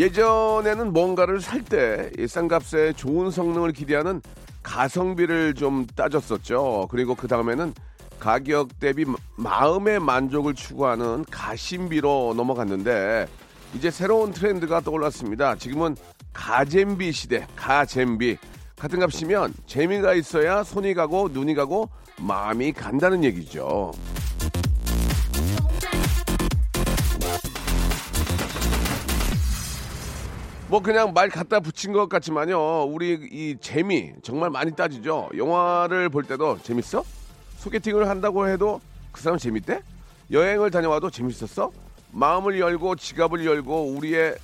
예전에는 뭔가를 살 때 싼값에 좋은 성능을 기대하는 가성비를 좀 따졌었죠. 그리고 그 다음에는 가격 대비 마음의 만족을 추구하는 가심비로 넘어갔는데 이제 새로운 트렌드가 떠올랐습니다. 지금은 가잼비 시대, 가잼비. 같은 값이면 재미가 있어야 손이 가고 눈이 가고 마음이 간다는 얘기죠. 뭐 그냥 말 갖다 붙인 것 같지만요. 우리 이 재미 정말 많이 따지죠. 영화를 볼 때도 재밌어? 소개팅을 한다고 해도 그 사람 재밌대? 여행을 다녀와도 재밌었어? 마음을 열고 지갑을 열고 우리의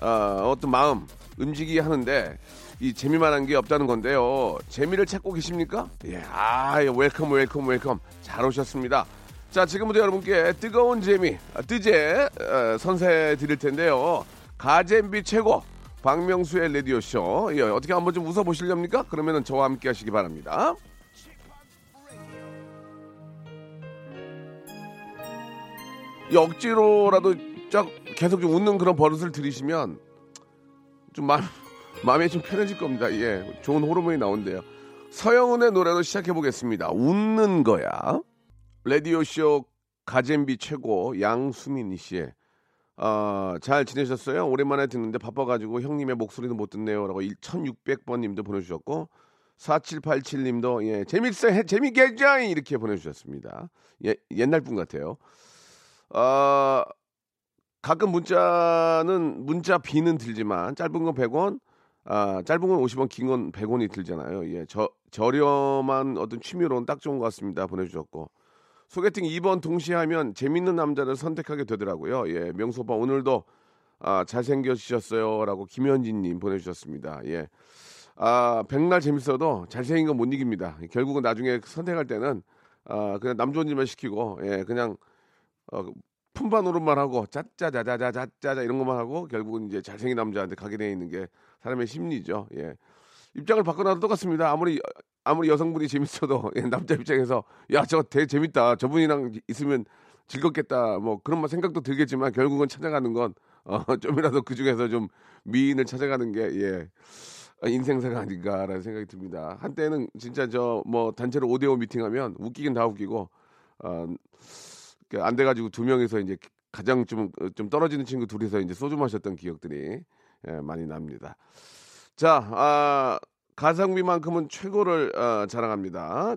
어, 떤 마음 움직이게 하는데 이 재미만한 게 없다는 건데요. 재미를 찾고 계십니까? 예, 아, welcome, welcome, welcome. 잘 오셨습니다. 자, 지금부터 여러분께 뜨거운 재미, 아, 뜨제 어, 선사해 드릴 텐데요. 가잼비 최고 박명수의 레디오 쇼. 예, 어떻게 한번 좀 웃어 보시렵니까? 그러면은 저와 함께 하시기 바랍니다. 이 억지로라도 쫙 계속 좀 웃는 그런 버릇을 들이시면 좀 마음, 마음이 좀 편해질 겁니다. 예, 좋은 호르몬이 나온대요. 서영은의 노래로 시작해 보겠습니다. 웃는 거야. 레디오 쇼 가잼비 최고 양수민 씨의 아, 잘 지내셨어요? 오랜만에 듣는데 바빠가지고 형님의 목소리도 못 듣네요. 라고 1600번 님도 보내주셨고, 4787 님도, 예, 재밌어요. 재밌게 해줘! 이렇게 보내주셨습니다. 예, 옛날 분 같아요. 아, 가끔 문자는, 문자 비는 들지만, 짧은 건 100원, 아, 짧은 건 50원, 긴 건 100원이 들잖아요. 예, 저, 저렴한 어떤 취미로는 딱 좋은 것 같습니다. 보내주셨고. 소개팅 2번 동시에 하면 재밌는 남자를 선택하게 되더라고요. 예, 명수 오빠 오늘도 아, 잘생겨지셨어요라고 김현진님 보내주셨습니다. 예, 아 백날 재밌어도 잘생긴 건 못 이깁니다. 결국은 나중에 선택할 때는 아 그냥 남 좋은 일만 시키고 예 그냥 어, 품바 노릇만 하고 짜짜자자자자짜 이런 것만 하고 결국은 이제 잘생긴 남자한테 가게 돼 있는 게 사람의 심리죠. 예. 입장을 바꿔놔도 똑같습니다. 아무리 아무리 여성분이 재밌어도 예, 남자 입장에서 야 저거 되게 재밌다. 저분이랑 있으면 즐겁겠다. 뭐 그런 막 생각도 들겠지만 결국은 찾아가는 건 어, 좀이라도 그 중에서 좀 미인을 찾아가는 게 예. 인생사가 아닌가라는 생각이 듭니다. 한때는 진짜 저 뭐 단체로 5대5 미팅하면 웃기긴 다 웃기고 어, 안 돼가지고 두 명이서 이제 가장 좀, 좀 떨어지는 친구 둘이서 이제 소주 마셨던 기억들이 예, 많이 납니다. 자, 아, 가성비만큼은 최고를 어, 자랑합니다.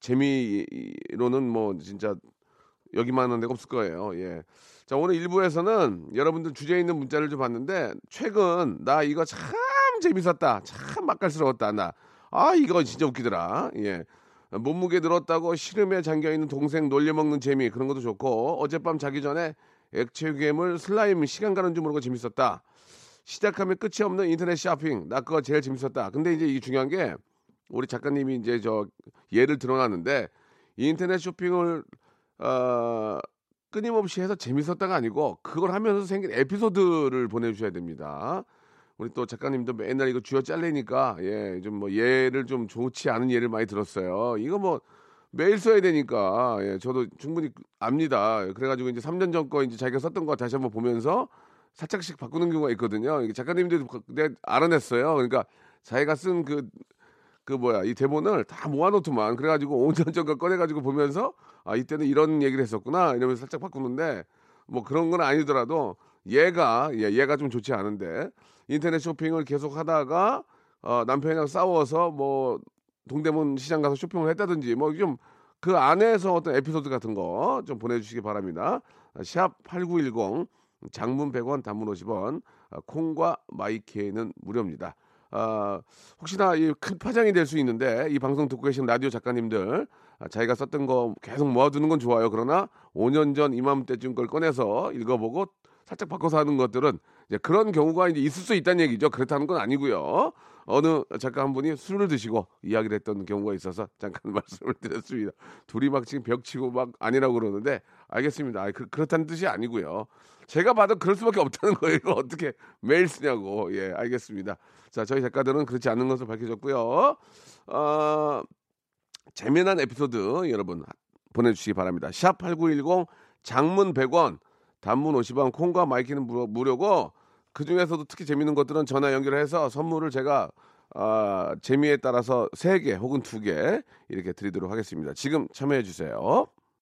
재미로는 뭐 진짜 여기만한 데가 없을 거예요. 예. 자, 오늘 1부에서는 여러분들 주제에 있는 문자를 좀 봤는데 최근 나 이거 참 재밌었다. 참 맛깔스러웠다. 나. 아, 이거 진짜 웃기더라. 예. 몸무게 늘었다고 시름에 잠겨 있는 동생 놀려먹는 재미 그런 것도 좋고 어젯밤 자기 전에 액체 괴물 슬라임 시간 가는 줄 모르고 재밌었다. 시작하면 끝이 없는 인터넷 쇼핑. 나 그거 제일 재밌었다. 근데 이제 이 중요한 게 우리 작가님이 이제 저 예를 들어놨는데 인터넷 쇼핑을 어 끊임없이 해서 재밌었다가 아니고 그걸 하면서 생긴 에피소드를 보내주셔야 됩니다. 우리 또 작가님도 맨날 이거 쥐어 잘래니까 예 좀 뭐 예를 좀 좋지 않은 예를 많이 들었어요. 이거 뭐 매일 써야 되니까 예 저도 충분히 압니다. 그래가지고 이제 3년 전 거 이제 자기가 썼던 거 다시 한번 보면서 살짝씩 바꾸는 경우가 있거든요. 작가님들도 내 알아냈어요. 그러니까 자기가 쓴그 그 뭐야 이 대본을 다 모아놓더만 그래가지고 5년 전거 꺼내가지고 보면서 아 이때는 이런 얘기를 했었구나 이러면서 살짝 바꾸는데 뭐 그런 건 아니더라도 얘가 예, 얘가 좀 좋지 않은데 인터넷 쇼핑을 계속 하다가 어, 남편이랑 싸워서 뭐 동대문 시장 가서 쇼핑을 했다든지 뭐 좀 그 안에서 어떤 에피소드 같은 거 좀 보내주시기 바랍니다. 샵 8910 장문 100원, 단문 50원, 아, 콩과 마이케이는 무료입니다. 아, 혹시나 이큰 파장이 될 수 있는데 이 방송 듣고 계신 라디오 작가님들 아, 자기가 썼던 거 계속 모아두는 건 좋아요. 그러나 5년 전 이맘때쯤 걸 꺼내서 읽어보고 살짝 바꿔서 하는 것들은 이제 그런 경우가 이제 있을 수 있다는 얘기죠. 그렇다는 건 아니고요. 어느 작가 한 분이 술을 드시고 이야기를 했던 경우가 있어서 잠깐 말씀을 드렸습니다. 둘이 막 지금 벽치고 막 아니라고 그러는데 알겠습니다. 아, 그, 그렇다는 뜻이 아니고요. 제가 봐도 그럴 수밖에 없다는 거예요. 이거 어떻게 매일 쓰냐고. 예, 알겠습니다. 자, 저희 작가들은 그렇지 않은 것을 밝혀졌고요. 어, 재미난 에피소드 여러분 보내주시기 바랍니다. 샵 8910 장문 100원, 단문 50원, 콩과 마이키는 무료, 무료고 그 중에서도 특히 재밌는 것들은 전화 연결해서 선물을 제가 아, 재미에 따라서 3개 혹은 2개 이렇게 드리도록 하겠습니다. 지금 참여해 주세요.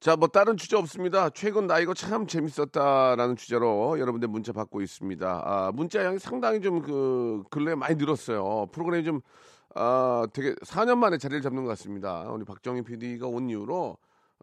자, 뭐 다른 주제 없습니다. 최근 나 이거 참 재밌었다라는 주제로 여러분들 문자 받고 있습니다. 아, 문자 양이 상당히 좀 그 근래에 많이 늘었어요. 프로그램이 좀 아, 되게 4년 만에 자리를 잡는 것 같습니다. 우리 박정희 PD가 온 이후로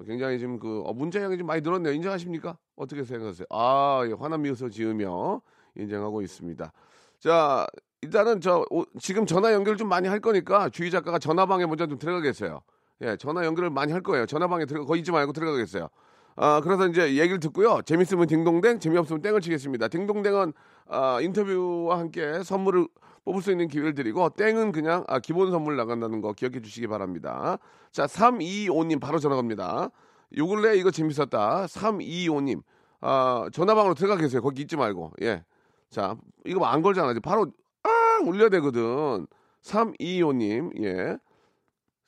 굉장히 지금 그 어, 문자 양이 좀 많이 늘었네요. 인정하십니까? 어떻게 생각하세요? 아, 예, 화난 미소 지으며 인정하고 있습니다. 자, 일단은 저 오- 지금 전화 연결 좀 많이 할 거니까 주희 작가가 전화방에 먼저 좀 들어가겠어요. 예, 전화 연결을 많이 할 거예요. 전화방에 들어가 거기 있지 말고 들어가겠어요. 아, 그래서 이제 얘기를 듣고요. 재밌으면 딩동댕, 재미없으면 땡을 치겠습니다. 딩동댕은 아, 인터뷰와 함께 선물을 뽑을 수 있는 기회를 드리고 땡은 그냥 아, 기본 선물 나간다는 거 기억해 주시기 바랍니다. 자, 325님 바로 전화 갑니다. 요 근래 이거 재밌었다. 325님. 아, 전화방으로 들어가 계세요. 거기 있지 말고. 예. 자, 이거 안 걸잖아. 바로 아, 올려야 되거든. 325님. 예.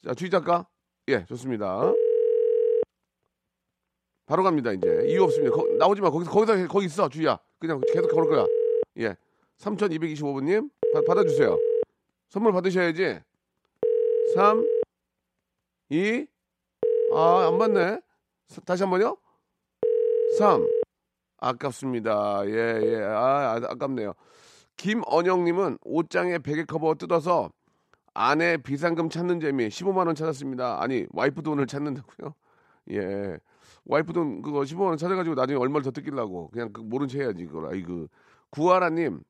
자, 주희 작가. 예, 좋습니다. 바로 갑니다, 이제. 이유 없습니다. 거- 나오지 마. 거기서, 거기서, 거기 있어, 주희야. 그냥 계속 걸을 거야. 예. 3225번님, 받아주세요. 선물 받으셔야지. 3, 2, 아, 안 받네. 사- 다시 한 번요. 3. 아깝습니다. 예, 예. 아, 아, 아깝네요. 김언영님은 옷장에 베개 커버 뜯어서 아내 비상금 찾는 재미 15만 원 찾았습니다. 아니 와이프 돈을 찾는다고요? 예, 와이프 돈 그거 15만 원 찾아가지고 나중에 얼마를 더 뜯기려고 그냥 그 모른 체 해야지 그걸. 아이고 구하라님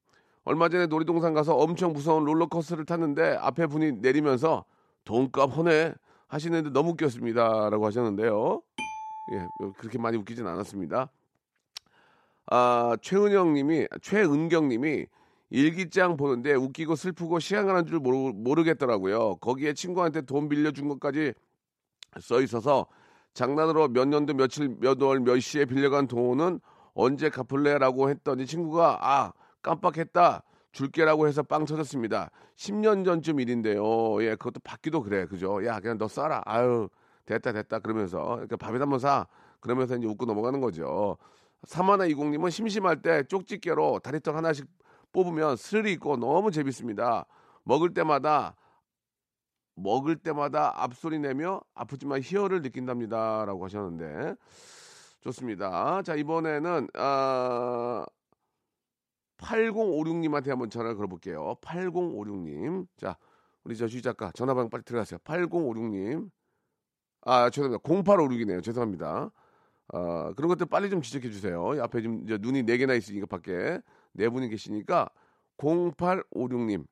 얼마 전에 놀이동산 가서 엄청 무서운 롤러코스터를 탔는데 앞에 분이 내리면서 돈값 허네 하시는데 너무 웃겼습니다라고 하셨는데요. 예, 그렇게 많이 웃기진 않았습니다. 아, 최은영 님이, 최은경 님이 일기장 보는데 웃기고 슬프고 시간 가는 줄 모르, 모르겠더라고요. 거기에 친구한테 돈 빌려준 것까지 써 있어서 장난으로 몇 년도 며칠 몇 월 몇 시에 빌려간 돈은 언제 갚을래라고 했더니 친구가 아 깜빡했다 줄게라고 해서 빵 터졌습니다. 10년 전쯤 일인데요. 예, 그것도 받기도 그래, 그죠? 야, 그냥 너 써라. 아유, 됐다, 됐다. 그러면서 그러니까 밥에 한번 사. 그러면서 이제 웃고 넘어가는 거죠. 사마나 이공님은 심심할 때 쪽집게로 다리털 하나씩 뽑으면 스릴이 있고 너무 재밌습니다. 먹을 때마다 먹을 때마다 앞소리 내며 아프지만 희열을 느낀답니다라고 하셨는데 좋습니다. 자 이번에는 아 8056님한테 한번 전화를 걸어볼게요. 8056님. 자 우리 저 주희 작가 전화방 빨리 들어가세요. 8056님. 아 죄송합니다. 0856이네요. 죄송합니다. 아, 그런 것들 빨리 좀 지적해 주세요. 이 앞에 지금 눈이 네 개나 있으니까 밖에 네 분이 계시니까 0856님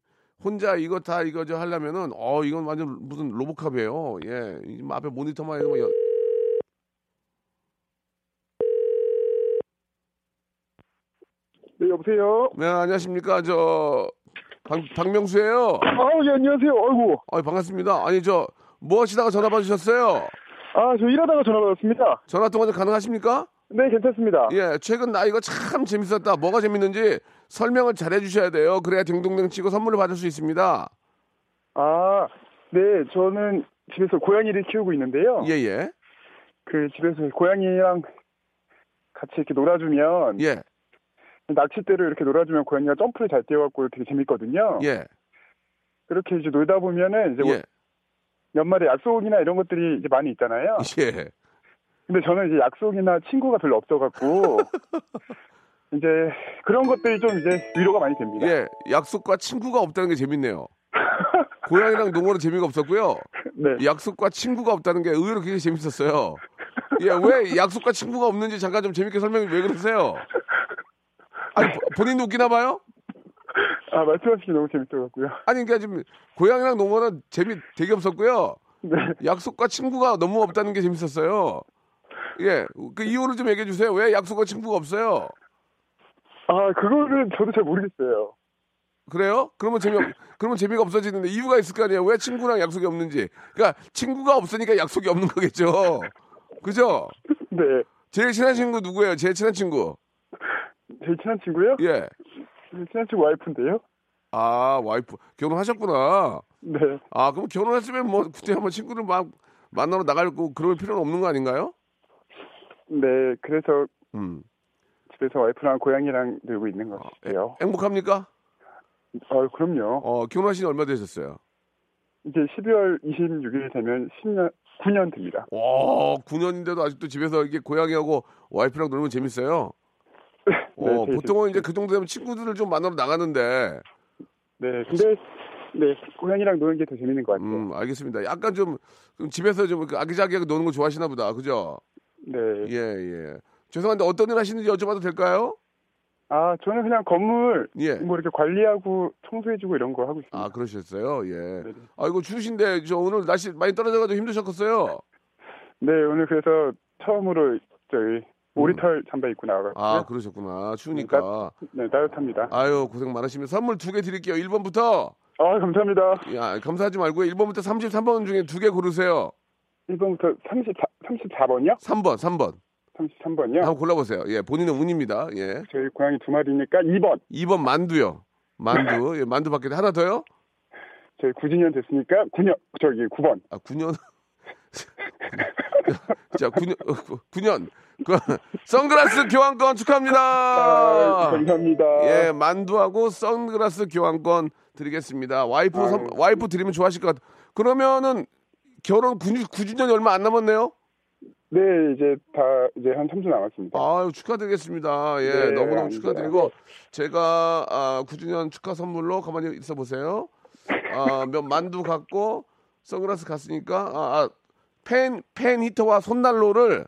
혼자 이거 다 이거 저 하려면은 어 이건 완전 무슨 로보캅이에요. 예, 이 앞에 모니터만 해도 뭐 연- 네, 여보세요? 네 안녕하십니까 저 박, 박명수예요. 아, 예, 안녕하세요. 아이고. 아 반갑습니다. 아니 저 뭐 하시다가 전화 받으셨어요? 아, 저 일하다가 전화 받았습니다. 전화 통화 좀 가능하십니까? 네, 괜찮습니다. 예, 최근 나 이거 참 재밌었다. 뭐가 재밌는지 설명을 잘 해주셔야 돼요. 그래야 딩동댕 치고 선물을 받을 수 있습니다. 아, 네, 저는 집에서 고양이를 키우고 있는데요. 예, 예, 그 집에서 고양이랑 같이 이렇게 놀아주면, 예, 낚싯대로 이렇게 놀아주면 고양이가 점프를 잘 뛰어갖고 되게 재밌거든요. 예, 그렇게 이제 놀다 보면은 이제 뭐 예, 연말에 약속이나 이런 것들이 이제 많이 있잖아요. 예. 근데 저는 이제 약속이나 친구가 별로 없어갖고, 이제 그런 것들이 좀 이제 위로가 많이 됩니다. 예, 약속과 친구가 없다는 게 재밌네요. 고양이랑 농어는 재미가 없었고요. 네. 약속과 친구가 없다는 게 의외로 굉장히 재밌었어요. 예, 왜 약속과 친구가 없는지 잠깐 좀 재밌게 설명해 왜 그러세요? 아니, 보- 본인도 웃기나 봐요? 아, 말씀하시기 너무 재밌어갖고요. 아니, 그러니까 지금 고양이랑 농어는 재미 되게 없었고요. 네. 약속과 친구가 너무 없다는 게 재밌었어요. 예, 그 이유를 좀 얘기해 주세요. 왜 약속과 친구가 없어요? 아, 그거는 저도 잘 모르겠어요. 그래요? 그러면 재미 그러면 재미가 없어지는데 이유가 있을 거 아니에요. 왜 친구랑 약속이 없는지. 그러니까 친구가 없으니까 약속이 없는 거겠죠. 그죠? 네. 제일 친한 친구 누구예요? 제일 친한 친구. 제일 친한 친구요? 예. 제일 친한 친구 와이프인데요? 아 와이프 결혼하셨구나. 네. 아 그럼 결혼했으면 뭐 그때 한번 친구를 막 만나러 나가고 그럴 필요는 없는 거 아닌가요? 네. 그래서 음. 집에서 와이프랑 고양이랑 놀고 있는 것 같아요. 행복합니까? 어, 그럼요. 어 결혼하신 지 얼마 되셨어요? 이제 12월 26일 되면 10년, 9년 됩니다. 와 9년인데도 아직도 집에서 이게 고양이하고 와이프랑 놀면 재밌어요. 어, 되게 보통은 이제 그 정도 되면 친구들을 좀 만나러 나가는데, 네. 근데, 네. 고양이랑 노는 게 더 재밌는 것 같아요. 음, 알겠습니다. 약간 좀, 좀 집에서 좀그 아기자기하게 노는 거 좋아하시나 보다. 그죠? 네. 예, 예. 죄송한데 어떤 일 하시는지 여쭤봐도 될까요? 아, 저는 그냥 건물 예. 뭐 이렇게 관리하고 청소해주고 이런 거 하고 있습니다. 아, 그러셨어요? 예. 네네. 아이고, 추우신데, 저 오늘 날씨 많이 떨어져가지고 힘드셨겠어요? 네, 오늘 그래서 처음으로 저희 오리털 잠바 입고 나와가지고. 음. 아, 그러셨구나. 추우니까. 네, 따뜻합니다. 아유, 고생 많으시면 선물 두 개 드릴게요. 1번부터, 아, 감사합니다. 야, 감사하지 말고요. 1번부터 33번 중에 두 개 고르세요. 1번부터 34, 34번이요? 3번, 3번. 33번이요? 한번 골라보세요. 예, 본인은 운입니다. 예. 저희 고양이 두 마리니까 2번. 2번 만두요. 만두. 예, 만두 밖에 하나 더요? 저희 9주년 됐으니까 9년, 저기 9번. 아, 9년. 자, 9년, 9년. 그, 선글라스 교환권 아, 축하합니다. 감사합니다. 예, 만두하고 선글라스 교환권 드리겠습니다. 와이프, 선-. 와이프 드리면 좋아하실 것 같아요. 그러면은 결혼 9, 9주년이 얼마 안 남았네요? 네, 이제 다, 이제 한 3주 남았습니다. 아유, 축하드리겠습니다. 예, 네, 너무너무 아닙니다. 축하드리고, 제가, 아, 9주년 축하 선물로 가만히 있어 보세요. 아, 몇 만두 갖고, 선글라스 갔으니까, 아, 아, 펜, 펜 히터와 손난로를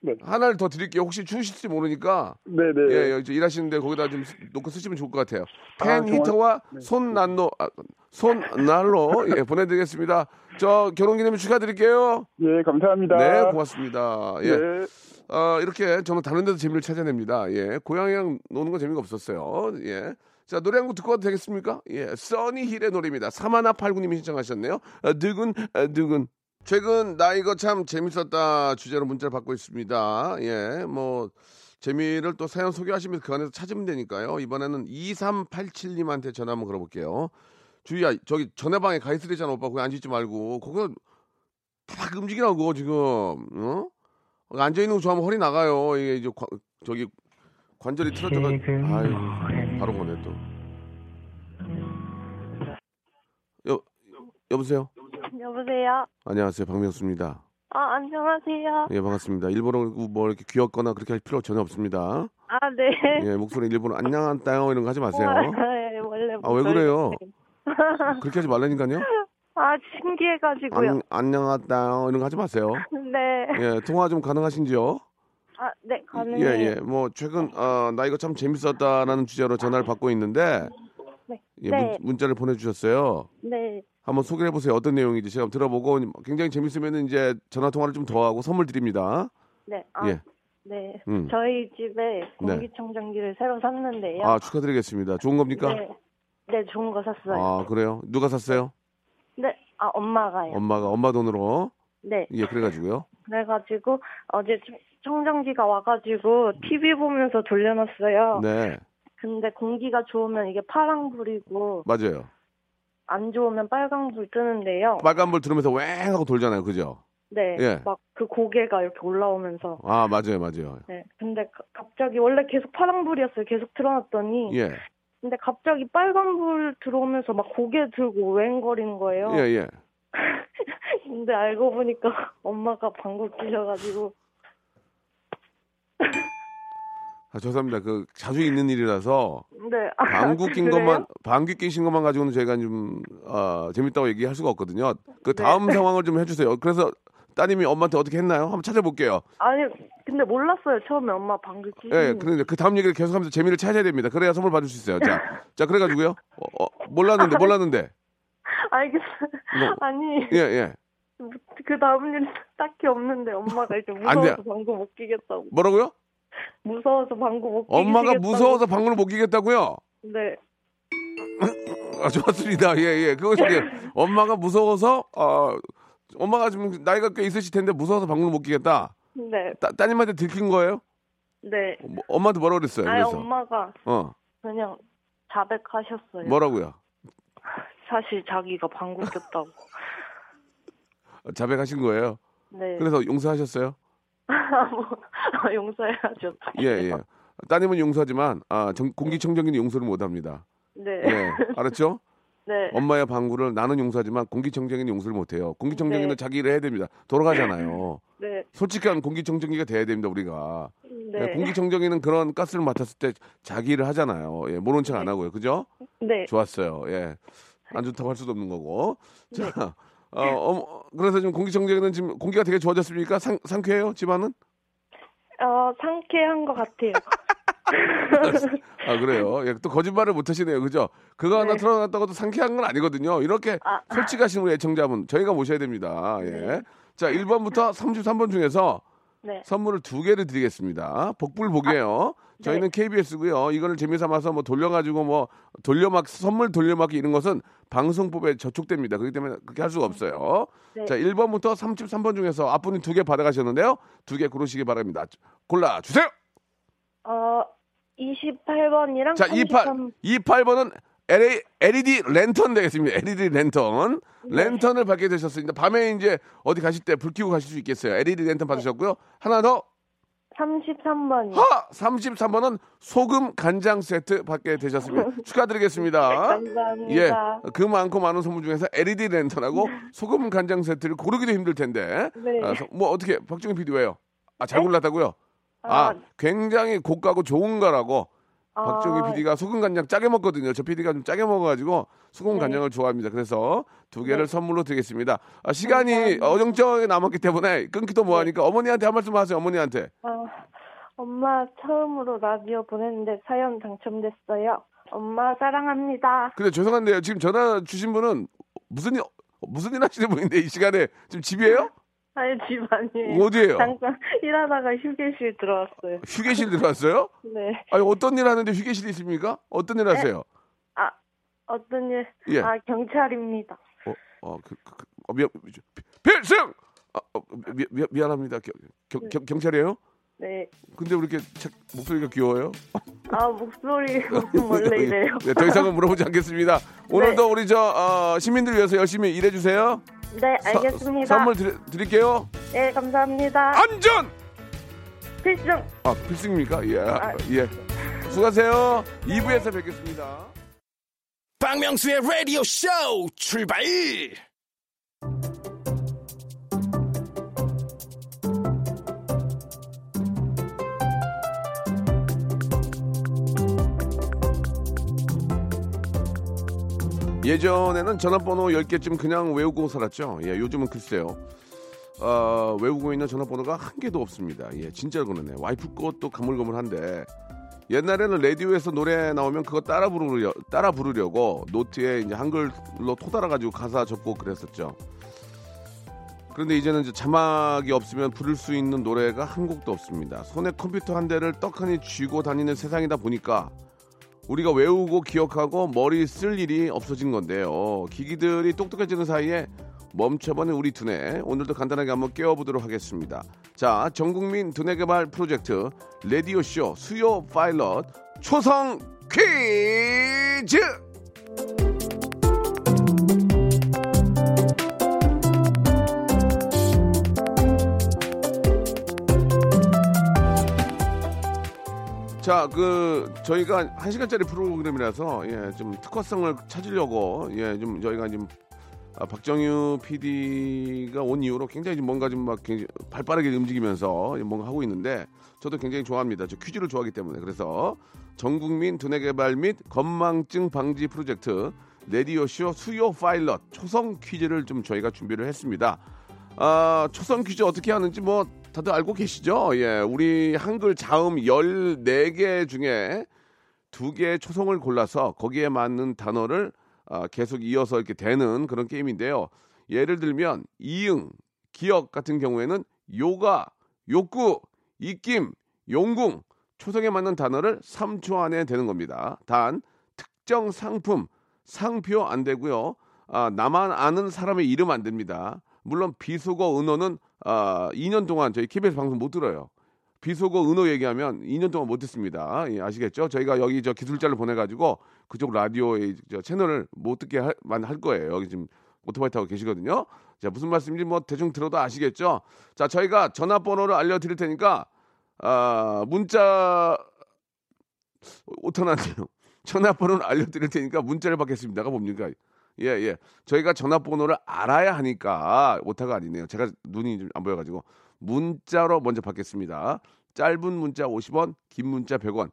네. 하나를 더 드릴게요. 혹시 추우실지 모르니까, 네네. 예, 예, 이제 일하시는데 거기다 좀 쓰- 놓고 쓰시면 좋을 것 같아요. 아, 펜 정말? 히터와 네. 손난로, 아, 손난로, 예, 보내드리겠습니다. 저 결혼 기념일 축하드릴게요. 예, 감사합니다. 네, 고맙습니다. 예. 네. 어, 이렇게 저는 다른 데도 재미를 찾아냅니다. 예. 고양이랑 노는 건 재미가 없었어요. 예. 자, 노래 한 곡 듣고 와도 되겠습니까? 예. 써니 힐의 노래입니다. 사마나 팔구님이 신청하셨네요. 어, 두근, 어, 두근. 최근 나 이거 참 재밌었다 주제로 문자를 받고 있습니다. 예. 뭐, 재미를 또 사연 소개하시면 그 안에서 찾으면 되니까요. 이번에는 2387님한테 전화 한번 걸어볼게요. 주희야, 저기 전화방에 가 있으랬잖아, 오빠. 거기 앉아있지 말고. 거기서 팍 움직이라고, 지금. 어? 앉아 있는 거 좋아하면 허리 나가요. 이게 이제 관- 저기 관절이 틀어져가. 아유, 바로 보내 또. 여 여보세요. 여보세요? 안녕하세요, 박명수입니다. 아, 안녕하세요. 예, 반갑습니다. 일부러 뭐 이렇게 귀엽거나 그렇게 할 필요 전혀 없습니다. 아, 네. 예, 목소리 일부러 안녕하다요 이런 거 하지 마세요. 네, 원래 아, 왜 그래요? 목소리- 그렇게 하지 말라니까요. 아, 신기해가지고요. 안, 안녕하다요 이런 거 하지 마세요. 네. 예, 통화 좀 가능하신지요? 아, 네, 가능해요. 예, 예. 뭐 최근 어, 나 이거 참 재밌었다라는 주제로 전화를 받고 있는데 네. 예, 네. 문, 자를 보내주셨어요. 네. 한번 소개해 보세요. 어떤 내용인지 제가 들어보고 굉장히 재밌으면 이제 전화 통화를 좀 더 하고 선물 드립니다. 네. 아, 예. 네. 음. 저희 집에 공기청정기를 새로 샀는데요. 아 축하드리겠습니다. 좋은 겁니까? 네. 네, 좋은 거 샀어요. 아 그래요? 누가 샀어요? 네. 아, 엄마가요. 엄마가 엄마 돈으로 네. 예 그래가지고요. 그래가지고 어제 청- 청정기가 와가지고 TV 보면서 돌려놨어요. 네 근데 공기가 좋으면 이게 파랑불이고 맞아요. 안 좋으면 빨강불 뜨는데요. 빨간불 들으면서 왱 하고 돌잖아요, 그죠? 네. 예. 막 그 고개가 이렇게 올라오면서. 아 맞아요, 맞아요. 네. 근데 가- 갑자기 원래 계속 파랑불이었어요. 계속 틀어놨더니. 예, 근데 갑자기 빨간불 들어오면서 막 고개 들고 웽거리는 거예요. 예, 예. 근데 알고 보니까 엄마가 방구 끼셔가지고. 아, 죄송합니다. 그 자주 있는 일이라서 네. 아, 방귀 낀 그래요? 것만 방귀 낀신 것만 가지고는 저희가 좀 아, 재밌다고 얘기할 수가 없거든요. 그 다음 네. 상황을 좀 해주세요. 그래서 따님이 엄마한테 어떻게 했나요? 한번 찾아볼게요. 아니 근데 몰랐어요. 처음에 엄마 방귀 끼는. 예, 그런데 그 다음 얘기를 계속하면서 재미를 찾아야 됩니다. 그래야 선물 받을 수 있어요. 자, 자 그래가지고요. 어, 어, 몰랐는데 몰랐는데. 알겠어요. 뭐, 아니 예, 예. 그 다음 일은 딱히 없는데 엄마가 이제 안 돼. 무서워서 방구 못 끼겠다고. 뭐라고요? 무서워서 방구 못 끼겠다고. 엄마가 무서워서 방구를 못 끼겠다고요? 네. 아, 좋았습니다. 예, 예. 그것이 이제 엄마가 무서워서 어, 엄마가 지금 나이가 꽤 있으실 텐데 무서워서 방구를 못 끼겠다. 네. 따, 따님한테 들킨 거예요? 네. 어, 뭐, 엄마한테 뭐라 그랬어요? 아니 그래서 엄마가 어 그냥 자백하셨어요. 뭐라고요? 사실 자기가 방구 꼈다고. 어, 자백하신 거예요? 네. 그래서 용서하셨어요? 뭐, 용서해야죠. 예, 예. 따님은 용서하지만 아, 정- 공기청정기는 용서를 못 합니다. 네. 예, 알았죠? 네. 엄마의 방구를 나는 용서하지만 공기청정기는 용서를 못해요. 공기청정기는 네. 자기 일을 해야 됩니다. 돌아가잖아요. 네. 솔직한 공기청정기가 돼야 됩니다, 우리가. 네. 예, 공기청정기는 그런 가스를 맡았을 때 자기 일을 하잖아요. 예, 모른 척 안 하고요. 그죠? 네. 좋았어요. 예. 안 좋다고 할 수도 없는 거고. 자, 어, 어, 그래서 지금 공기청정기는 지금 공기가 되게 좋아졌습니까? 상, 상쾌해요, 집안은? 어, 상쾌한 것 같아요. 아, 그래요. 예, 또 거짓말을 못 하시네요. 그죠? 그거 하나 네. 틀어놨다고 도 상쾌한 건 아니거든요. 이렇게 아. 솔직하신 우리 애청자분, 저희가 모셔야 됩니다. 예. 자, 1번부터 33번 중에서 네. 선물을 두 개를 드리겠습니다. 복불복이에요. 저희는 KBS고요. 이거를 재미삼아서 뭐 돌려가지고 뭐 돌려막 선물 돌려막기 이런 것은 방송법에 저촉됩니다. 그렇기 때문에 그렇게 할 수가 없어요. 네. 자, 1번부터 33번 중에서 앞분이 두 개 받아가셨는데요. 두 개 고르시기 바랍니다. 골라 주세요. 어, 28번이랑 자, 28 28번은 LA, LED 랜턴 되겠습니다. LED 랜턴. 네. 랜턴을 받게 되셨습니다. 밤에 이제 어디 가실 때 불 켜고 가실 수 있겠어요. LED 랜턴 받으셨고요. 하나 더 33번이요. 하! 33번은 소금 간장 세트 받게 되셨습니다. 축하드리겠습니다. 감사합니다. 예. 그 많고 많은 선물 중에서 LED 랜턴하고 소금 간장 세트를 고르기도 힘들 텐데. 네. 아, 서- 뭐 어떻게 박정희 PD 왜요? 아, 잘 골랐다고요? 아, 아. 굉장히 고가고 좋은 거라고. 아, 박정희 PD가 소금 간장 짜게 먹거든요. 저 PD가 좀 짜게 먹어가지고 소금 네. 간장을 좋아합니다. 그래서 두 개를 네. 선물로 드리겠습니다. 아, 시간이. 어정쩡하게 남았기 때문에 끊기도 뭐하니까 어머니한테 한 말씀 하세요. 어머니한테. 아, 엄마 처음으로 라디오 보냈는데 사연 당첨됐어요. 엄마 사랑합니다. 근데 죄송한데요. 지금 전화 주신 분은 무슨 일, 무슨 일 하시는 분인데 이 시간에 지금 집이에요? 아니 집 아니에요. 어디예요? 잠깐 일하다가 휴게실 들어왔어요. 휴게실 들어왔어요? 네. 아니 어떤 일 하는데 휴게실이 있습니까? 어떤 일 하세요? 아 어떤 일? 예. 아 경찰입니다. 어, 어, 그, 그, 그, 어 미안, 필승! 아, 어, 미, 미, 미안합니다. 겨, 겨, 겨, 경찰이에요? 네. 근데 왜 이렇게 차- 목소리가 귀여워요? 아 목소리 원래 이래요. 네, 더 이상은 물어보지 않겠습니다. 오늘도 우리 저 어, 시민들 위해서 열심히 일해 주세요. 네 알겠습니다. 선물 드리, 드릴게요. 네 감사합니다. 안전! 필승. 아, 필승입니까? 예. 아. 예. 수고하세요. 2부에서 뵙겠습니다. 박명수의 라디오 쇼 출발! 예전에는 전화번호 10개쯤 그냥 외우고 살았죠. 예, 요즘은 글쎄요. 어, 외우고 있는 전화번호가 한 개도 없습니다. 예, 진짜 그러네. 와이프 것도 가물가물한데 옛날에는 라디오에서 노래 나오면 그거 따라 부르려 따라 부르려고 노트에 이제 한글로 토달아 가지고 가사 적고 그랬었죠. 그런데 이제는 이제 자막이 없으면 부를 수 있는 노래가 한 곡도 없습니다. 손에 컴퓨터 한 대를 떡하니 쥐고 다니는 세상이다 보니까 우리가 외우고 기억하고 머리 쓸 일이 없어진 건데요. 기기들이 똑똑해지는 사이에 멈춰버린 우리 두뇌 오늘도 간단하게 한번 깨워보도록 하겠습니다. 자, 전국민 두뇌 개발 프로젝트 레디오 쇼 수요 파일럿 초성 퀴즈. 자, 그 저희가 한 시간짜리 프로그램이라서 예, 좀 특화성을 찾으려고 예, 좀 저희가 좀 아, 박정유 PD가 온 이후로 굉장히 좀 뭔가 좀 막 발빠르게 움직이면서 뭔가 하고 있는데 저도 굉장히 좋아합니다. 저 퀴즈를 좋아하기 때문에 그래서 전국민 두뇌 개발 및 건망증 방지 프로젝트 레디오쇼 수요 파일럿 초성 퀴즈를 좀 저희가 준비를 했습니다. 아, 초성 퀴즈 어떻게 하는지 뭐 다들 알고 계시죠? 예, 우리 한글 자음 14개 중에 두 개의 초성을 골라서 거기에 맞는 단어를 아, 계속 이어서 이렇게 되는 그런 게임인데요. 예를 들면 이응, 기억 같은 경우에는 요가, 욕구, 입김, 용궁 초성에 맞는 단어를 3초 안에 되는 겁니다. 단 특정 상품, 상표 안 되고요. 아, 나만 아는 사람의 이름 안 됩니다. 물론 비속어 은어는 아, 2년 동안 저희 KBS 방송 못 들어요. 비속어 은어 얘기하면 2년 동안 못 듣습니다. 예, 아시겠죠? 저희가 여기 저 기술자를 보내가지고 그쪽 라디오의 저 채널을 못 듣게 할, 할 거예요. 여기 지금 오토바이 타고 계시거든요. 자, 무슨 말씀인지 뭐 대충 들어도 아시겠죠? 자, 저희가 전화번호를 알려드릴 테니까, 아, 문자, 오타나네요. 전화번호를 알려드릴 테니까 문자를 받겠습니다가 뭡니까? 예, 예. 저희가 전화번호를 알아야 하니까 오타가 아니네요. 제가 눈이 좀 안 보여가지고 문자로 먼저 받겠습니다. 짧은 문자 50원, 긴 문자 100원.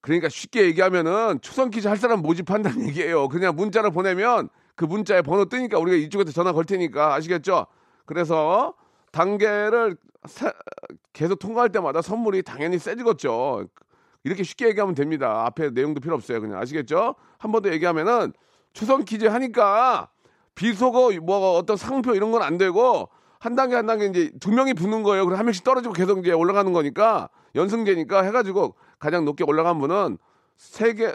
그러니까 쉽게 얘기하면은 초성 퀴즈 할 사람 모집한다는 얘기예요. 그냥 문자를 보내면 그 문자에 번호 뜨니까 우리가 이쪽에서 전화 걸 테니까 아시겠죠? 그래서 단계를 사, 계속 통과할 때마다 선물이 당연히 세지겠죠. 이렇게 쉽게 얘기하면 됩니다. 앞에 내용도 필요 없어요. 그냥 아시겠죠? 한 번 더 얘기하면은 초성 퀴즈 하니까 비속어 뭐 어떤 상표 이런 건 안 되고 한 단계 한 단계 이제 두 명이 붙는 거예요. 그럼 한 명씩 떨어지고 계속 이제 올라가는 거니까 연승제니까 해가지고 가장 높게 올라간 분은 세 개,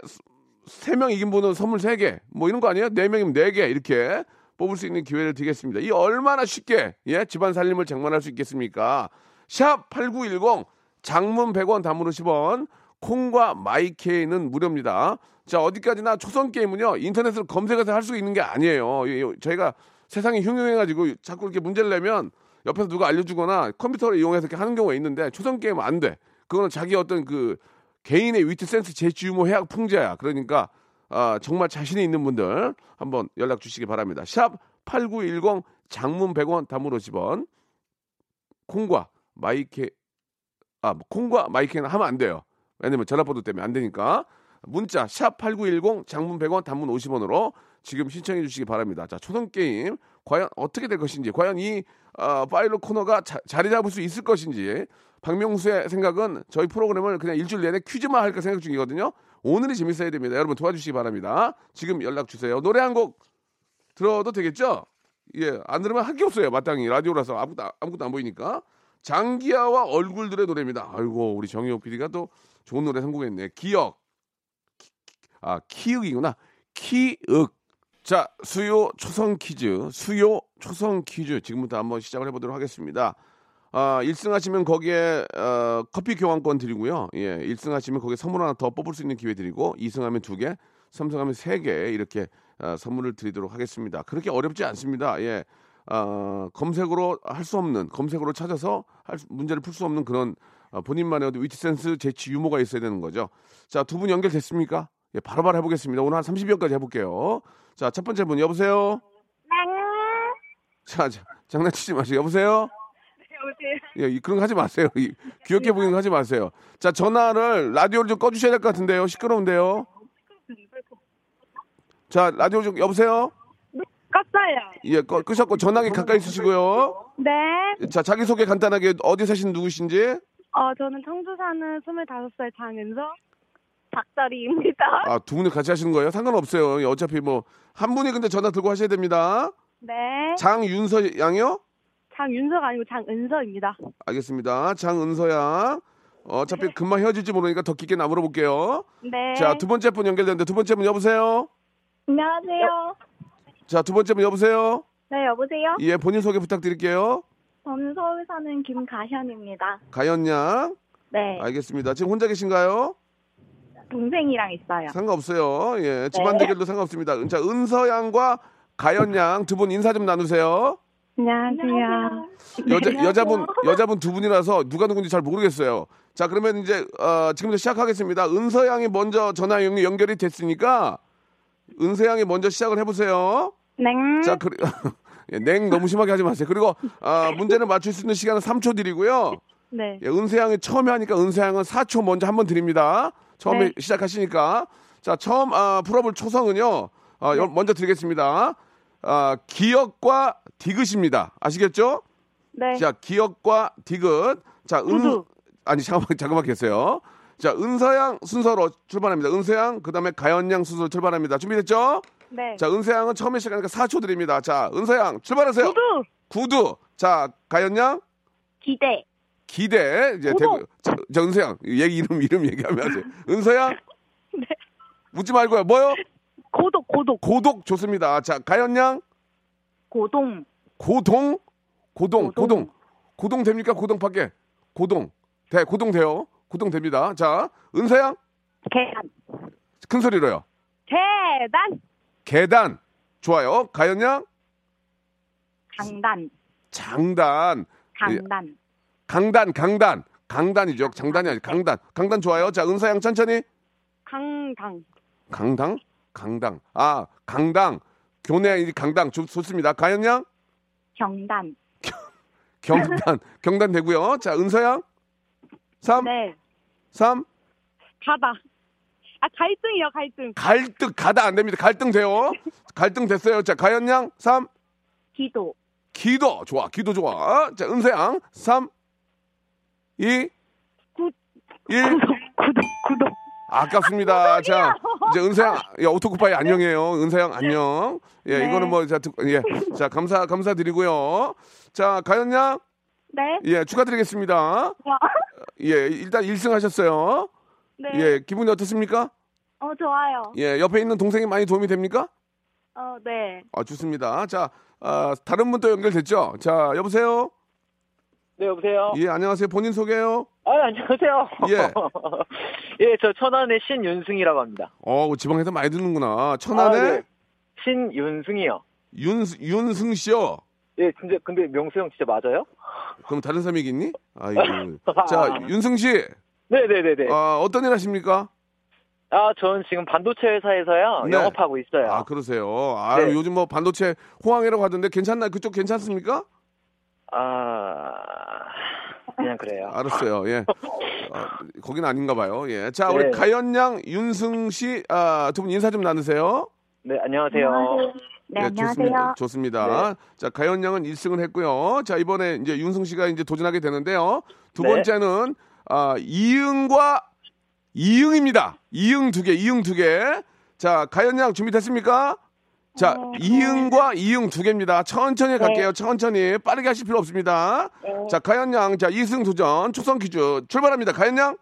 세 명 이긴 분은 선물 세 개, 뭐 이런 거 아니에요? 네 명이면 네 개 이렇게 뽑을 수 있는 기회를 드리겠습니다. 이 얼마나 쉽게 예 집안 살림을 장만할 수 있겠습니까? 샵 #8910 장문 100원, 단문 50원, 콩과 마이케이는 무료입니다. 자 어디까지나 초선 게임은요 인터넷으로 검색해서 할 수 있는 게 아니에요. 저희가 세상이 흉흉해가지고 자꾸 이렇게 문제를 내면 옆에서 누가 알려주거나 컴퓨터를 이용해서 이렇게 하는 경우가 있는데 초성 게임은 안 돼. 그거는 자기 어떤 그 개인의 위트 센스 재치 유머 해학 풍자야. 그러니까 아, 정말 자신이 있는 분들 한번 연락 주시기 바랍니다. 샵 8910 장문 100원 단문 50원 콩과 My K 아 콩과 My K는 하면 안 돼요. 왜냐면 전화번호 때문에 안 되니까 문자 샵 8910 장문 100원 단문 50원으로 지금 신청해 주시기 바랍니다. 자, 초성 게임 과연 어떻게 될 것인지, 과연 이 어, 파일럿 코너가 자, 자리 잡을 수 있을 것인지, 박명수의 생각은 저희 프로그램을 그냥 일주일 내내 퀴즈만 할까 생각 중이거든요. 오늘이 재밌어야 됩니다. 여러분 도와주시기 바랍니다. 지금 연락 주세요. 노래 한 곡 들어도 되겠죠? 예, 안 들으면 할 게 없어요. 마땅히 라디오라서 아무것도, 아무것도 안 보이니까. 장기하와 얼굴들의 노래입니다. 아이고, 우리 정희호 PD가 또 좋은 노래 선곡했네. 기억. 아, 키읔이구나. 키읔. 자, 수요 초성 퀴즈, 수요 초성 퀴즈 지금부터 한번 시작을 해보도록 하겠습니다. 아, 1승 하시면 거기에 어, 커피 교환권 드리고요. 예, 1승 하시면 거기에 선물 하나 더 뽑을 수 있는 기회 드리고 2승 하면 2개, 3승 하면 3개 이렇게 어, 선물을 드리도록 하겠습니다. 그렇게 어렵지 않습니다. 예. 어, 검색으로 할 수 없는 검색으로 찾아서 할 수, 문제를 풀 수 없는 그런 어, 본인만의 어떤 위트 센스, 재치, 유머가 있어야 되는 거죠. 자, 두 분 연결됐습니까? 예, 바로 바로 해보겠습니다. 오늘 한 30여까지 해볼게요. 자, 첫 번째 분, 여보세요? 자, 자 장난치지 마세요. 여보세요? 여보세요? 예, 그런 거 하지 마세요. 이, 귀엽게 보이는 거 하지 마세요. 자, 전화를, 라디오를 좀 꺼주셔야 될 것 같은데요. 시끄러운데요? 자, 라디오 좀, 여보세요? 껐어요. 예, 꺼, 끄셨고, 전화기 가까이 쓰시고요. 네. 자, 자기소개 간단하게 어디 사시는 누구신지? 어, 저는 청주 사는 25살 장은서 박다리입니다. 아, 두 분이 같이 하시는 거예요? 상관없어요. 어차피 뭐, 한 분이 근데 전화 들고 하셔야 됩니다. 네. 장윤서 양이요? 장윤서가 아니고 장은서입니다. 알겠습니다. 장은서 양. 어차피 금방 헤어질지 모르니까 더 깊게 나물어 볼게요. 네. 자, 두 번째 분 연결되는데 두 번째 분 여보세요? 안녕하세요. 자, 두 번째 분 여보세요? 네, 여보세요? 예, 본인 소개 부탁드릴게요. 저는 서울 사는 김가현입니다. 가연 양. 네. 알겠습니다. 지금 혼자 계신가요? 동생이랑 있어요. 상관없어요. 예, 집안 네. 대결도 상관없습니다. 자, 은서 양과 가연 양 두 분 인사 좀 나누세요. 안녕하세요. 여자 네. 여자분 여자분 두 분이라서 누가 누군지 잘 모르겠어요. 자, 그러면 이제 어, 지금부터 시작하겠습니다. 은서 양이 먼저 전화 연- 연결이 됐으니까 은서 양이 먼저 시작을 해보세요. 냉. 자, 그, 예, 냉 너무 심하게 하지 마세요. 그리고 아, 문제를 맞출 수 있는 시간은 3초 드리고요. 네. 예, 은세양이 처음에 하니까 은세양은 4초 먼저 한번 드립니다. 처음에 네. 시작하시니까. 자, 처음 아, 풀어볼 초성은요. 아, 네. 여- 먼저 드리겠습니다. 아, 기억과 디귿입니다. 아시겠죠? 네. 자, 기억과 디귿. 자, 은 구두. 아니 잠깐만 잠깐만 계세요. 자, 은서양 순서로 출발합니다. 은서양 그 다음에 가연양 순서로 출발합니다. 준비됐죠? 네. 자, 은서양은 처음에 시작하니까 4초 드립니다. 자, 은서양 출발하세요. 구두. 구두. 자, 가연양 기대. 기대 이제. 대구 자, 자 은서양 얘기 이름 이름 얘기하면 하세요. 은서양 네. 묻지 말고요. 뭐요? 고독, 고독. 고독 좋습니다. 자 가연양 고동. 고동 고동 고동. 고동 고동 됩니까? 고동 밖에 고동 대 고동 돼요. 고동 됩니다. 자 은서양 계단. 큰 소리로요. 계단. 계단 좋아요. 가연양 강단. 장단 강단. 강단 강단 강단이죠. 장단이 아니고 강단 강단 좋아요. 자 은서양 천천히 강당. 강당? 강당. 아, 강당. 교내 이 강당 좋, 좋습니다. 가연양? 경단. 경단. 경단 되고요. 자, 은서양? 3, 네. 3. 가다. 아, 갈등이요, 갈등. 갈등 가다 안 됩니다. 갈등 돼요. 갈등 됐어요. 자, 가연 양? 3. 기도. 기도. 좋아. 기도 좋아. 자, 은서양? 3, 2, 구- 1. 구독, 구독, 구독. 아깝습니다. 자, 이제 은서양, 야, 오토쿠파이 안녕해요. 은서양 안녕. 예, 네. 이거는 뭐, 자, 듣- 예. 자, 감사, 감사드리고요. 자, 가연양? 네. 예, 축하드리겠습니다. 와. 예, 일단 1승 하셨어요. 네. 예, 기분이 어떻습니까? 어, 좋아요. 예, 옆에 있는 동생이 많이 도움이 됩니까? 어, 네. 아, 좋습니다. 자, 아, 다른 분 또 연결됐죠? 자, 여보세요? 네, 여보세요? 예, 안녕하세요. 본인 소개요? 아, 안녕하세요. 예. 예, 저 천안의 신윤승이라고 합니다. 어, 지방에서 많이 듣는구나. 천안의 아, 네. 신윤승이요. 윤, 윤승 씨요. 예, 진짜, 근데 명수 형 진짜 맞아요? 그럼 다른 사람이겠니? 아이고. 자, 윤승 씨. 네네네네. 아, 어떤 일 하십니까? 아, 전 지금 반도체 회사에서요. 네. 영업하고 있어요. 아, 그러세요. 아, 네. 요즘 뭐 반도체 호황이라고 하던데 괜찮나요? 그쪽 괜찮습니까? 아, 그냥 그래요. 알았어요. 예. 아, 거긴 아닌가 봐요. 예. 자, 우리 네. 가연 양, 윤승 씨, 아, 두 분 인사 좀 나누세요. 네, 안녕하세요. 네, 예, 안녕하세요. 좋습니다. 좋습니다. 자, 가연 양은 1승을 했고요. 자, 이번에 이제 윤승 씨가 이제 도전하게 되는데요. 두 네. 번째는, 아, 이응과 이응입니다. 이응 두 개, 이응 두 개. 자, 가연 양 준비됐습니까? 자, 어, 이응과 이응 두 개입니다. 천천히 네. 갈게요. 천천히. 빠르게 하실 필요 없습니다. 자, 가연 양, 자, 이승 도전, 축성 퀴즈 출발합니다. 가연 양?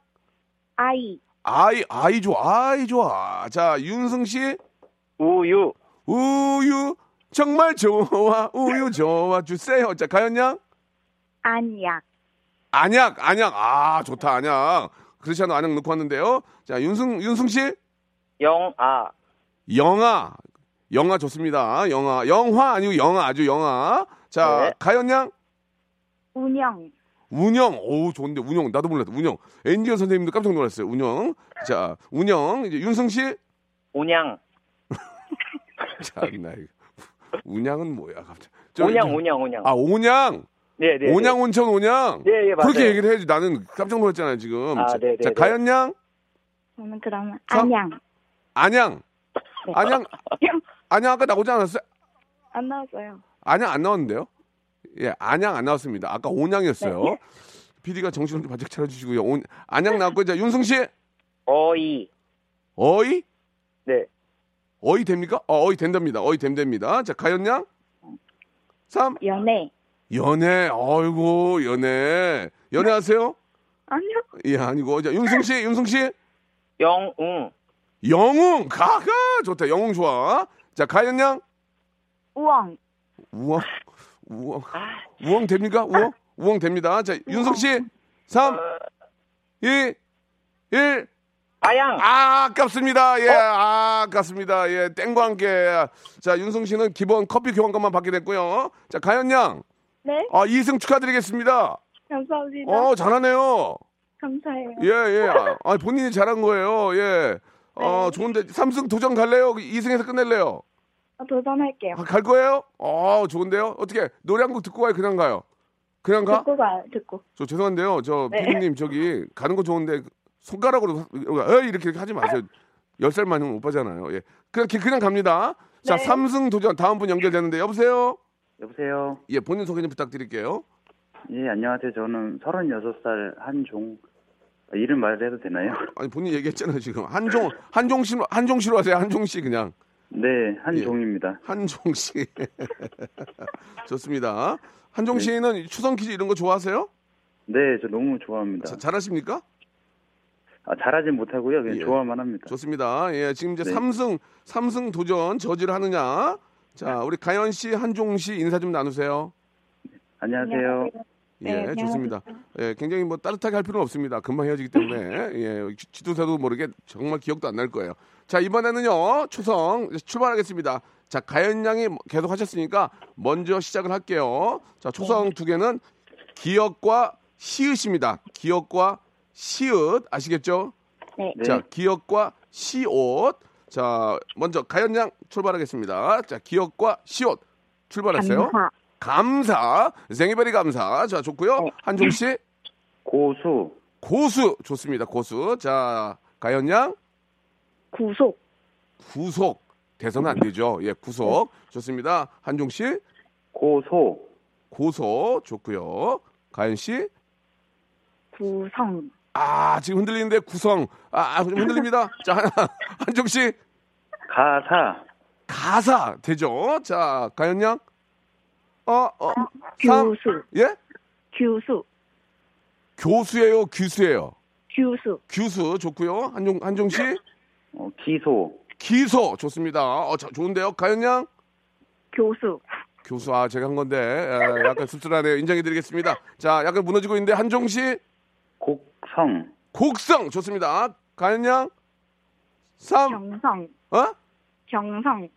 아이. 아이, 아이 좋아, 아이 좋아. 자, 윤승 씨, 우유. 우유, 정말 좋아, 우유 좋아 주세요. 자, 가연양? 안약. 안약, 안약, 아, 좋다, 안약. 크리스찬 안약 넣고 왔는데요. 자, 윤승, 윤승 씨, 영아. 영아. 영아 좋습니다. 영아. 영화 아니고 영아, 아주 영아. 자, 네. 가연양? 운영. 운영. 오, 좋은데, 운영. 나도 몰랐다, 운영. 엔지니어 선생님도 깜짝 놀랐어요, 운영. 자, 운영. 이제 윤승 씨? 온양. 참나, 이거. 운양은 뭐야, 갑자기. 저, 온양, 온양, 온양. 아, 온양. 네, 네. 온양 온천 온양. 네, 예, 맞아요. 그렇게 얘기를 해야지. 나는 깜짝 놀랐잖아요, 지금. 아, 자, 네, 네, 자, 네. 가연 양? 저는 그러면 서- 안양. 안양. 네. 안양. 안양 아까 나오지 않았어요? 안 나왔어요. 안양 안 나왔는데요? 예, 안양 안 나왔습니다. 아까 온양이었어요. 네. PD가 정신을 좀 바짝 차려주시고요. 온, 안양 나왔고, 이제 윤승 씨, 어이. 어이? 네. 어이 됩니까? 어, 어이 된답니다. 어이 된답니다. 자, 가연 양? 3. 연애. 연애, 어이구, 연애. 연애하세요? 아니요. 예, 아니고. 자, 윤승 씨, 윤승 씨. 영웅. 영웅, 가가! 좋다. 영웅 좋아. 자, 가연 양? 우엉. 우엉, 우엉. 우엉 됩니까? 우엉? 우엉 됩니다. 자, 윤석 씨. 3, 2, 1. 아양. 아, 아깝습니다. 예, 아, 아깝습니다. 예, 땡과 함께. 자, 윤성 씨는 기본 커피 교환권만 받게 됐고요. 자, 가연 양. 네. 아, 2승 축하드리겠습니다. 감사합니다. 어, 잘하네요. 감사해요. 예, 예. 아, 본인이 잘한 거예요. 예. 어, 좋은데 3승 도전 갈래요? 2승에서 끝낼래요? 어, 도전할게요. 아, 갈 거예요? 어, 좋은데요? 어떻게 노래 한 곡 듣고 가요? 그냥 가요? 그냥 가? 듣고 가요. 듣고. 저 죄송한데요. 저 네. 피디님 저기 가는 거 좋은데 손가락으로 어, 이렇게 이렇게 하지 마세요. 열살 많은 오빠잖아요. 예. 그냥 그냥 갑니다. 자, 네. 삼승 도전 다음 분 연결되는데 여보세요? 여보세요. 예, 본인 소개 좀 부탁드릴게요. 예, 안녕하세요. 저는 36살 한종. 아, 이름 말해도 되나요? 아니 본인 얘기했잖아요, 지금. 한종 한종 씨 한종 씨로 하세요. 한종 씨 그냥. 네, 한종입니다. 한종 씨. 좋습니다. 한종 씨는 추성 퀴즈 이런 거 좋아하세요? 네, 저 너무 좋아합니다. 자, 잘하십니까? 아, 잘하진 못하고요. 그냥 예. 좋아만 합니다. 좋습니다. 예, 지금 이제 네. 삼승 삼승 도전 저지를 하느냐? 자, 우리 가연 씨, 한종 씨 인사 좀 나누세요. 안녕하세요. 예, 네, 좋습니다. 예, 굉장히 뭐 따뜻하게 할 필요는 없습니다. 금방 헤어지기 때문에 예, 지- 지도사도 모르게 정말 기억도 안 날 거예요. 자, 이번에는요 초성 출발하겠습니다. 자, 가연 양이 계속 하셨으니까 먼저 시작을 할게요. 자, 초성 두 개는 기억과 시읒입니다. 기억과 시읒 아시겠죠? 네. 네. 자, 기억과 시옷. 자, 먼저 가연 양 출발하겠습니다. 자, 기억과 시옷 출발했어요. 감사. 감사. 생이베리 감사. 자, 좋고요. 네. 한종 씨 고수. 고수 좋습니다. 고수. 자, 가연 양 구속. 구속. 대선은 안 되죠. 예, 구속. 좋습니다. 한종 씨 고소. 고소 좋고요. 가연 씨 구성. 아, 지금 흔들리는데 구성. 아, 아, 좀 흔들립니다. 자, 한- 한종 씨 가사. 가사 되죠. 자, 가연 양 어, 어, 삼, 규수. 예? 규수. 교수예요, 규수예요. 규수. 규수 좋고요. 한종 한종 씨 어, 기소. 기소 좋습니다. 어, 자, 좋은데요. 가연 양 교수. 교수 아 제가 한 건데 에, 약간 씁쓸하네요. 인정해드리겠습니다. 자, 약간 무너지고 있는데 한종 씨 곡성. 곡성 좋습니다. 가연 양 삼, 경성. 어? 경성.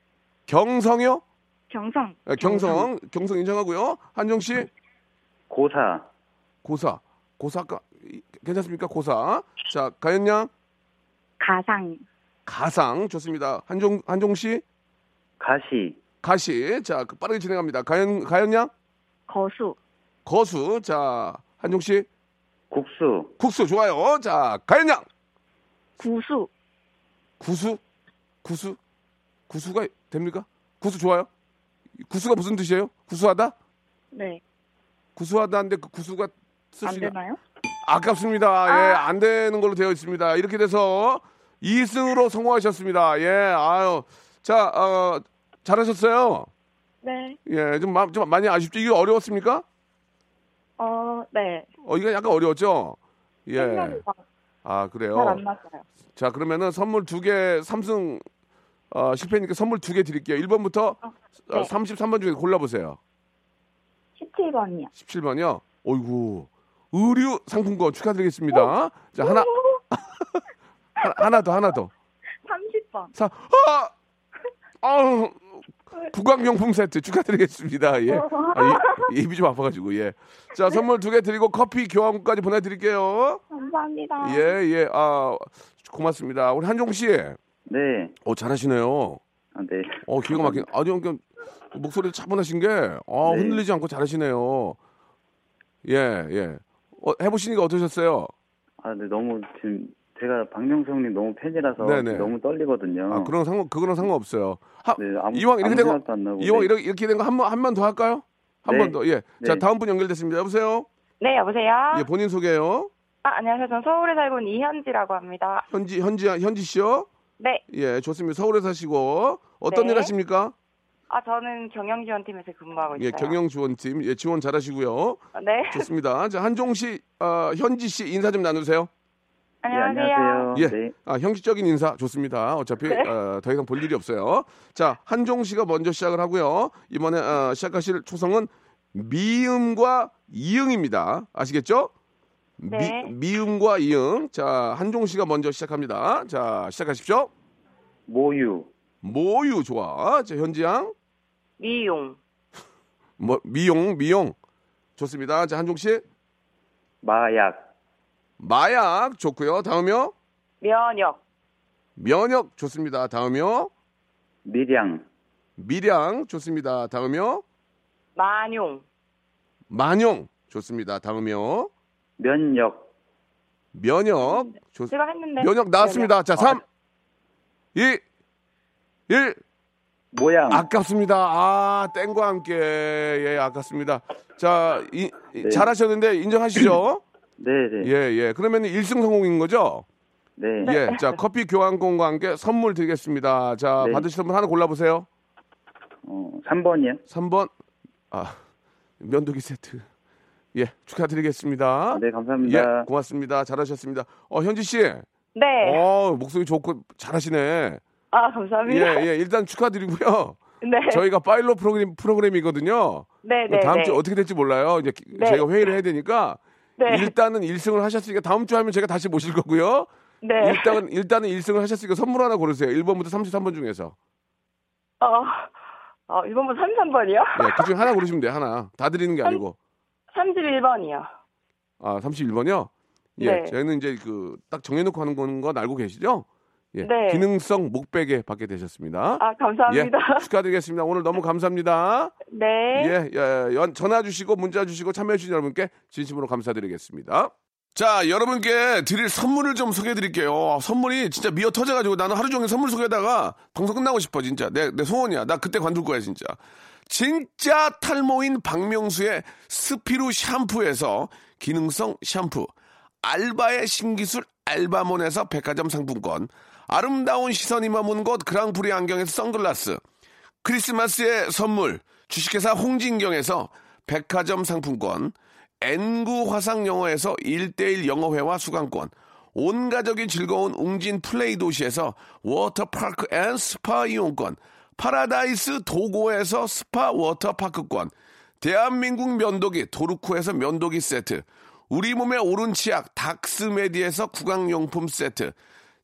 경성이요? 경성. 에, 경성, 경성 인정하고요. 한종 씨 고사. 고사, 고사가 이- 괜찮습니까? 고사. 자, 가연 양 가상. 가상 좋습니다. 한종 한종 씨 가시. 가시. 자, 그 빠르게 진행합니다. 가연 가연 양 거수. 거수. 자, 한종 씨 국수. 국수 좋아요. 자, 가연 양 구수. 구수 구수 구수가 됩니까? 구수 좋아요. 구수가 무슨 뜻이에요? 구수하다? 네. 구수하다는데 그 구수가 안 쓰시나? 되나요? 아깝습니다. 예, 안 되는 걸로 되어 있습니다. 이렇게 돼서 2승으로 성공하셨습니다. 예, 아유. 자, 어, 잘하셨어요. 네. 예, 좀, 마- 좀 많이 아쉽죠? 이게 어려웠습니까? 어, 네. 어, 이거 약간 어려웠죠? 예. 아, 그래요? 잘안. 자, 그러면은 선물 두 개, 삼승, 어, 실패니까 선물 두 개 드릴게요. 1번부터 네. 33번 중에 골라보세요. 17번이요. 17번이요. 어이구. 의류 상품권 축하드리겠습니다. 자, 하나, 하나, 하나 더, 하나 더. 30번. 자, 아! 아우, 구강용품 세트 축하드리겠습니다. 예. 아, 이- 입이 좀 아파가지고, 예. 자, 선물 두 개 드리고 커피 교환권까지 보내드릴게요. 감사합니다. 예, 예. 아, 고맙습니다. 우리 한종 씨. 네. 어, 잘하시네요. 아, 네. 어, 기가 막힌. 아니, 그냥 목소리도 차분하신 게, 아, 네. 흔들리지 않고 잘하시네요. 예, 예. 어, 해보시니까 어떠셨어요? 아, 네. 너무 지금 제가 박명수님 너무 팬이라서 네네. 너무 떨리거든요. 아, 그런 상관, 그거랑 상관없어요. 하, 네, 아무, 이왕 이렇게 아무 된 거, 생각도 안 나고. 이왕 네. 이렇게, 이렇게 된 거 한 번, 한 번 더 할까요? 한 네. 번 더, 예. 자, 네. 다음 분 연결됐습니다. 여보세요? 네, 여보세요? 예, 본인 소개요. 아, 안녕하세요. 저는 서울에 살고 있는 이현지라고 합니다. 현지, 현지, 현지 씨요? 네. 예, 좋습니다. 서울에 사시고, 어떤 네. 일 하십니까? 아, 저는 경영지원팀에서 근무하고 있어요. 예, 경영 지원팀, 예, 지원 잘하시고요. 네. 좋습니다. 자, 한종 씨, 어, 현지 씨 인사 좀 나누세요. 네, 안녕하세요. 안녕하세요. 예. 네. 아, 형식적인 인사 좋습니다. 어차피 네. 어, 더 이상 볼 일이 없어요. 자, 한종 씨가 먼저 시작을 하고요. 이번에 어, 시작하실 초성은 미음과 이응입니다. 아시겠죠? 네. 미, 미음과 이응. 자, 한종 씨가 먼저 시작합니다. 자, 시작하십시오. 모유. 모유 좋아. 자, 현지 양. 미용. 뭐 미용, 미용. 좋습니다. 자, 한종 씨. 마약. 마약 좋고요. 다음이요. 면역. 면역 좋습니다. 다음이요. 밀양. 밀양 좋습니다. 다음이요. 만용. 만용 좋습니다. 다음이요. 면역. 면역 좋 제가 했는데. 면역 나왔습니다. 자, 3 2 1 모양. 아깝습니다. 아, 땡과 함께 예, 아깝습니다. 자, 이, 이- 네. 잘하셨는데 인정하시죠? 네 네. 예, 예. 그러면 1승 성공인 거죠? 네. 예. 자, 커피 교환권과 함께 선물 드리겠습니다. 자, 네. 받으실 분 하나 골라보세요. 어, 3번이요. 3번. 아, 면도기 세트. 예, 축하드리겠습니다. 네, 감사합니다. 예, 고맙습니다. 잘하셨습니다. 어, 현지 씨. 네. 어, 목소리 좋고 잘하시네. 아, 감사합니다. 예, 예. 일단 축하드리고요. 네. 저희가 파일럿 프로그램, 프로그램이거든요. 네, 네. 다음 네. 주 어떻게 될지 몰라요. 이제 기- 네. 저희가 회의를 해야 되니까 네. 일단은 1승을 하셨으니까 다음 주 하면 제가 다시 모실 거고요. 네. 일단은 일단은 1승을 하셨으니까 선물 하나 고르세요. 1번부터 33번 중에서. 어, 어, 1번부터 33번이요? 예, 그 중에 하나 고르시면 돼요. 하나. 다 드리는 게 아니고. 31번이요. 아, 31번이요? 예. 네. 저희는 이제 그 딱 정해 놓고 하는 건, 건 알고 계시죠? 예. 네. 기능성 목베개 받게 되셨습니다. 아, 감사합니다. 예. 축하드리겠습니다. 오늘 너무 감사합니다. 네. 예, 예, 연, 전화 주시고 문자 주시고 참여해 주신 여러분께 진심으로 감사드리겠습니다. 자, 여러분께 드릴 선물을 좀 소개해 드릴게요. 선물이 진짜 미어 터져가지고 나는 하루 종일 선물 소개하다가 방송 끝나고 싶어, 진짜. 내, 내 소원이야. 나 그때 관둘 거야, 진짜. 진짜 탈모인 박명수의 스피루 샴푸에서 기능성 샴푸. 알바의 신기술 알바몬에서 백화점 상품권. 아름다운 시선이 머문 곳 그랑프리 안경에서 선글라스. 크리스마스의 선물 주식회사 홍진경에서 백화점 상품권 N구 화상영어에서 1대1 영어회화 수강권 온 가족이 즐거운 웅진 플레이 도시에서 워터파크 and 스파 이용권 파라다이스 도고에서 스파 워터파크권 대한민국 면도기 도루코에서 면도기 세트 우리 몸에 옳은 치약 닥스메디에서 구강용품 세트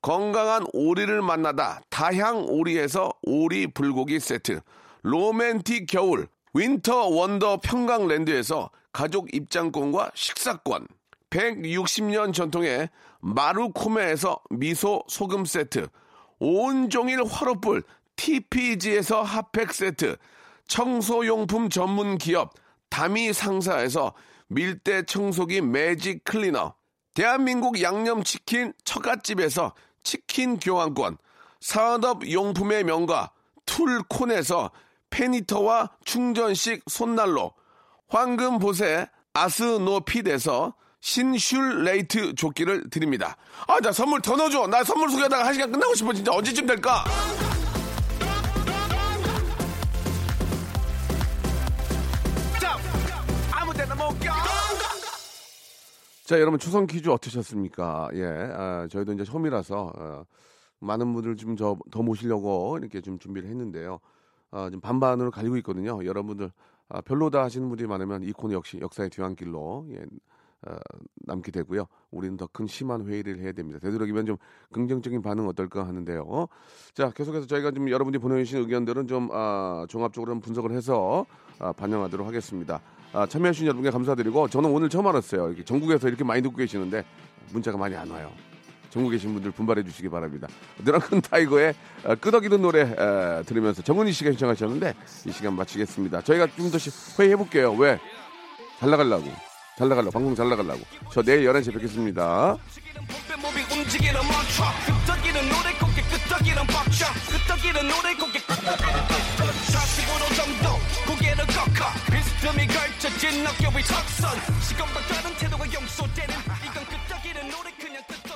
건강한 오리를 만나다 다향 오리에서 오리 불고기 세트, 로맨틱 겨울 winter wonder 평강랜드에서 가족 입장권과 식사권, 160년 전통의 마루코메에서 미소 소금 세트, 온종일 화로불 TPG에서 핫팩 세트, 청소용품 전문 기업 다미 상사에서 밀대 청소기 magic cleaner, 대한민국 양념치킨 처갓집에서 치킨 교환권, 산업용품의 명가 툴콘에서 페니터와 충전식 손난로, 황금보세 아스노핏에서 신슐레이트 조끼를 드립니다. 아, 나 선물 더 넣어줘. 나 선물 소개하다가 한 시간 끝나고 싶어. 진짜 언제쯤 될까? 자, 여러분 추선 퀴즈 어떠셨습니까? 예, 아, 저희도 이제 처음이라서 어, 많은 분들 좀더 모시려고 이렇게 좀 준비를 했는데요. 아, 좀 반반으로 갈리고 있거든요. 여러분들 아, 별로다 하시는 분들이 많으면 이 코너 역시 역사의 뒤안길로 예, 어, 남게 되고요. 우리는 더 큰 심한 회의를 해야 됩니다. 되도록이면 좀 긍정적인 반응 어떨까 하는데요. 자, 계속해서 저희가 좀 여러분들이 보내주신 의견들은 좀 아, 종합적으로 좀 분석을 해서 아, 반영하도록 하겠습니다. 아, 참여해주신 여러분께 감사드리고 저는 오늘 처음 알았어요. 이렇게 전국에서 이렇게 많이 듣고 계시는데 문자가 많이 안 와요. 전국에 계신 분들 분발해 주시기 바랍니다. 드렁큰 타이거의 어, 끄덕이는 노래 에, 들으면서 정은희 씨가 신청하셨는데 이 시간 마치겠습니다. 저희가 좀 더 회의해 볼게요. 왜? 잘 나가려고. 잘 나가려고. 방송 잘 나가려고. 저 내일 11시에 뵙겠습니다. 몸이 움직이는 멈춰 끄떡이는 노래 곱게 끄떡이는 벅차 끄떡이는 노래 곱게 45도 정도 고개를 꺾어 비스듬히 걸쳐진 어깨 위 턱선. 시간과 다른 태도가 용서되는 이건 끄떡이는 노래 그냥 끄떡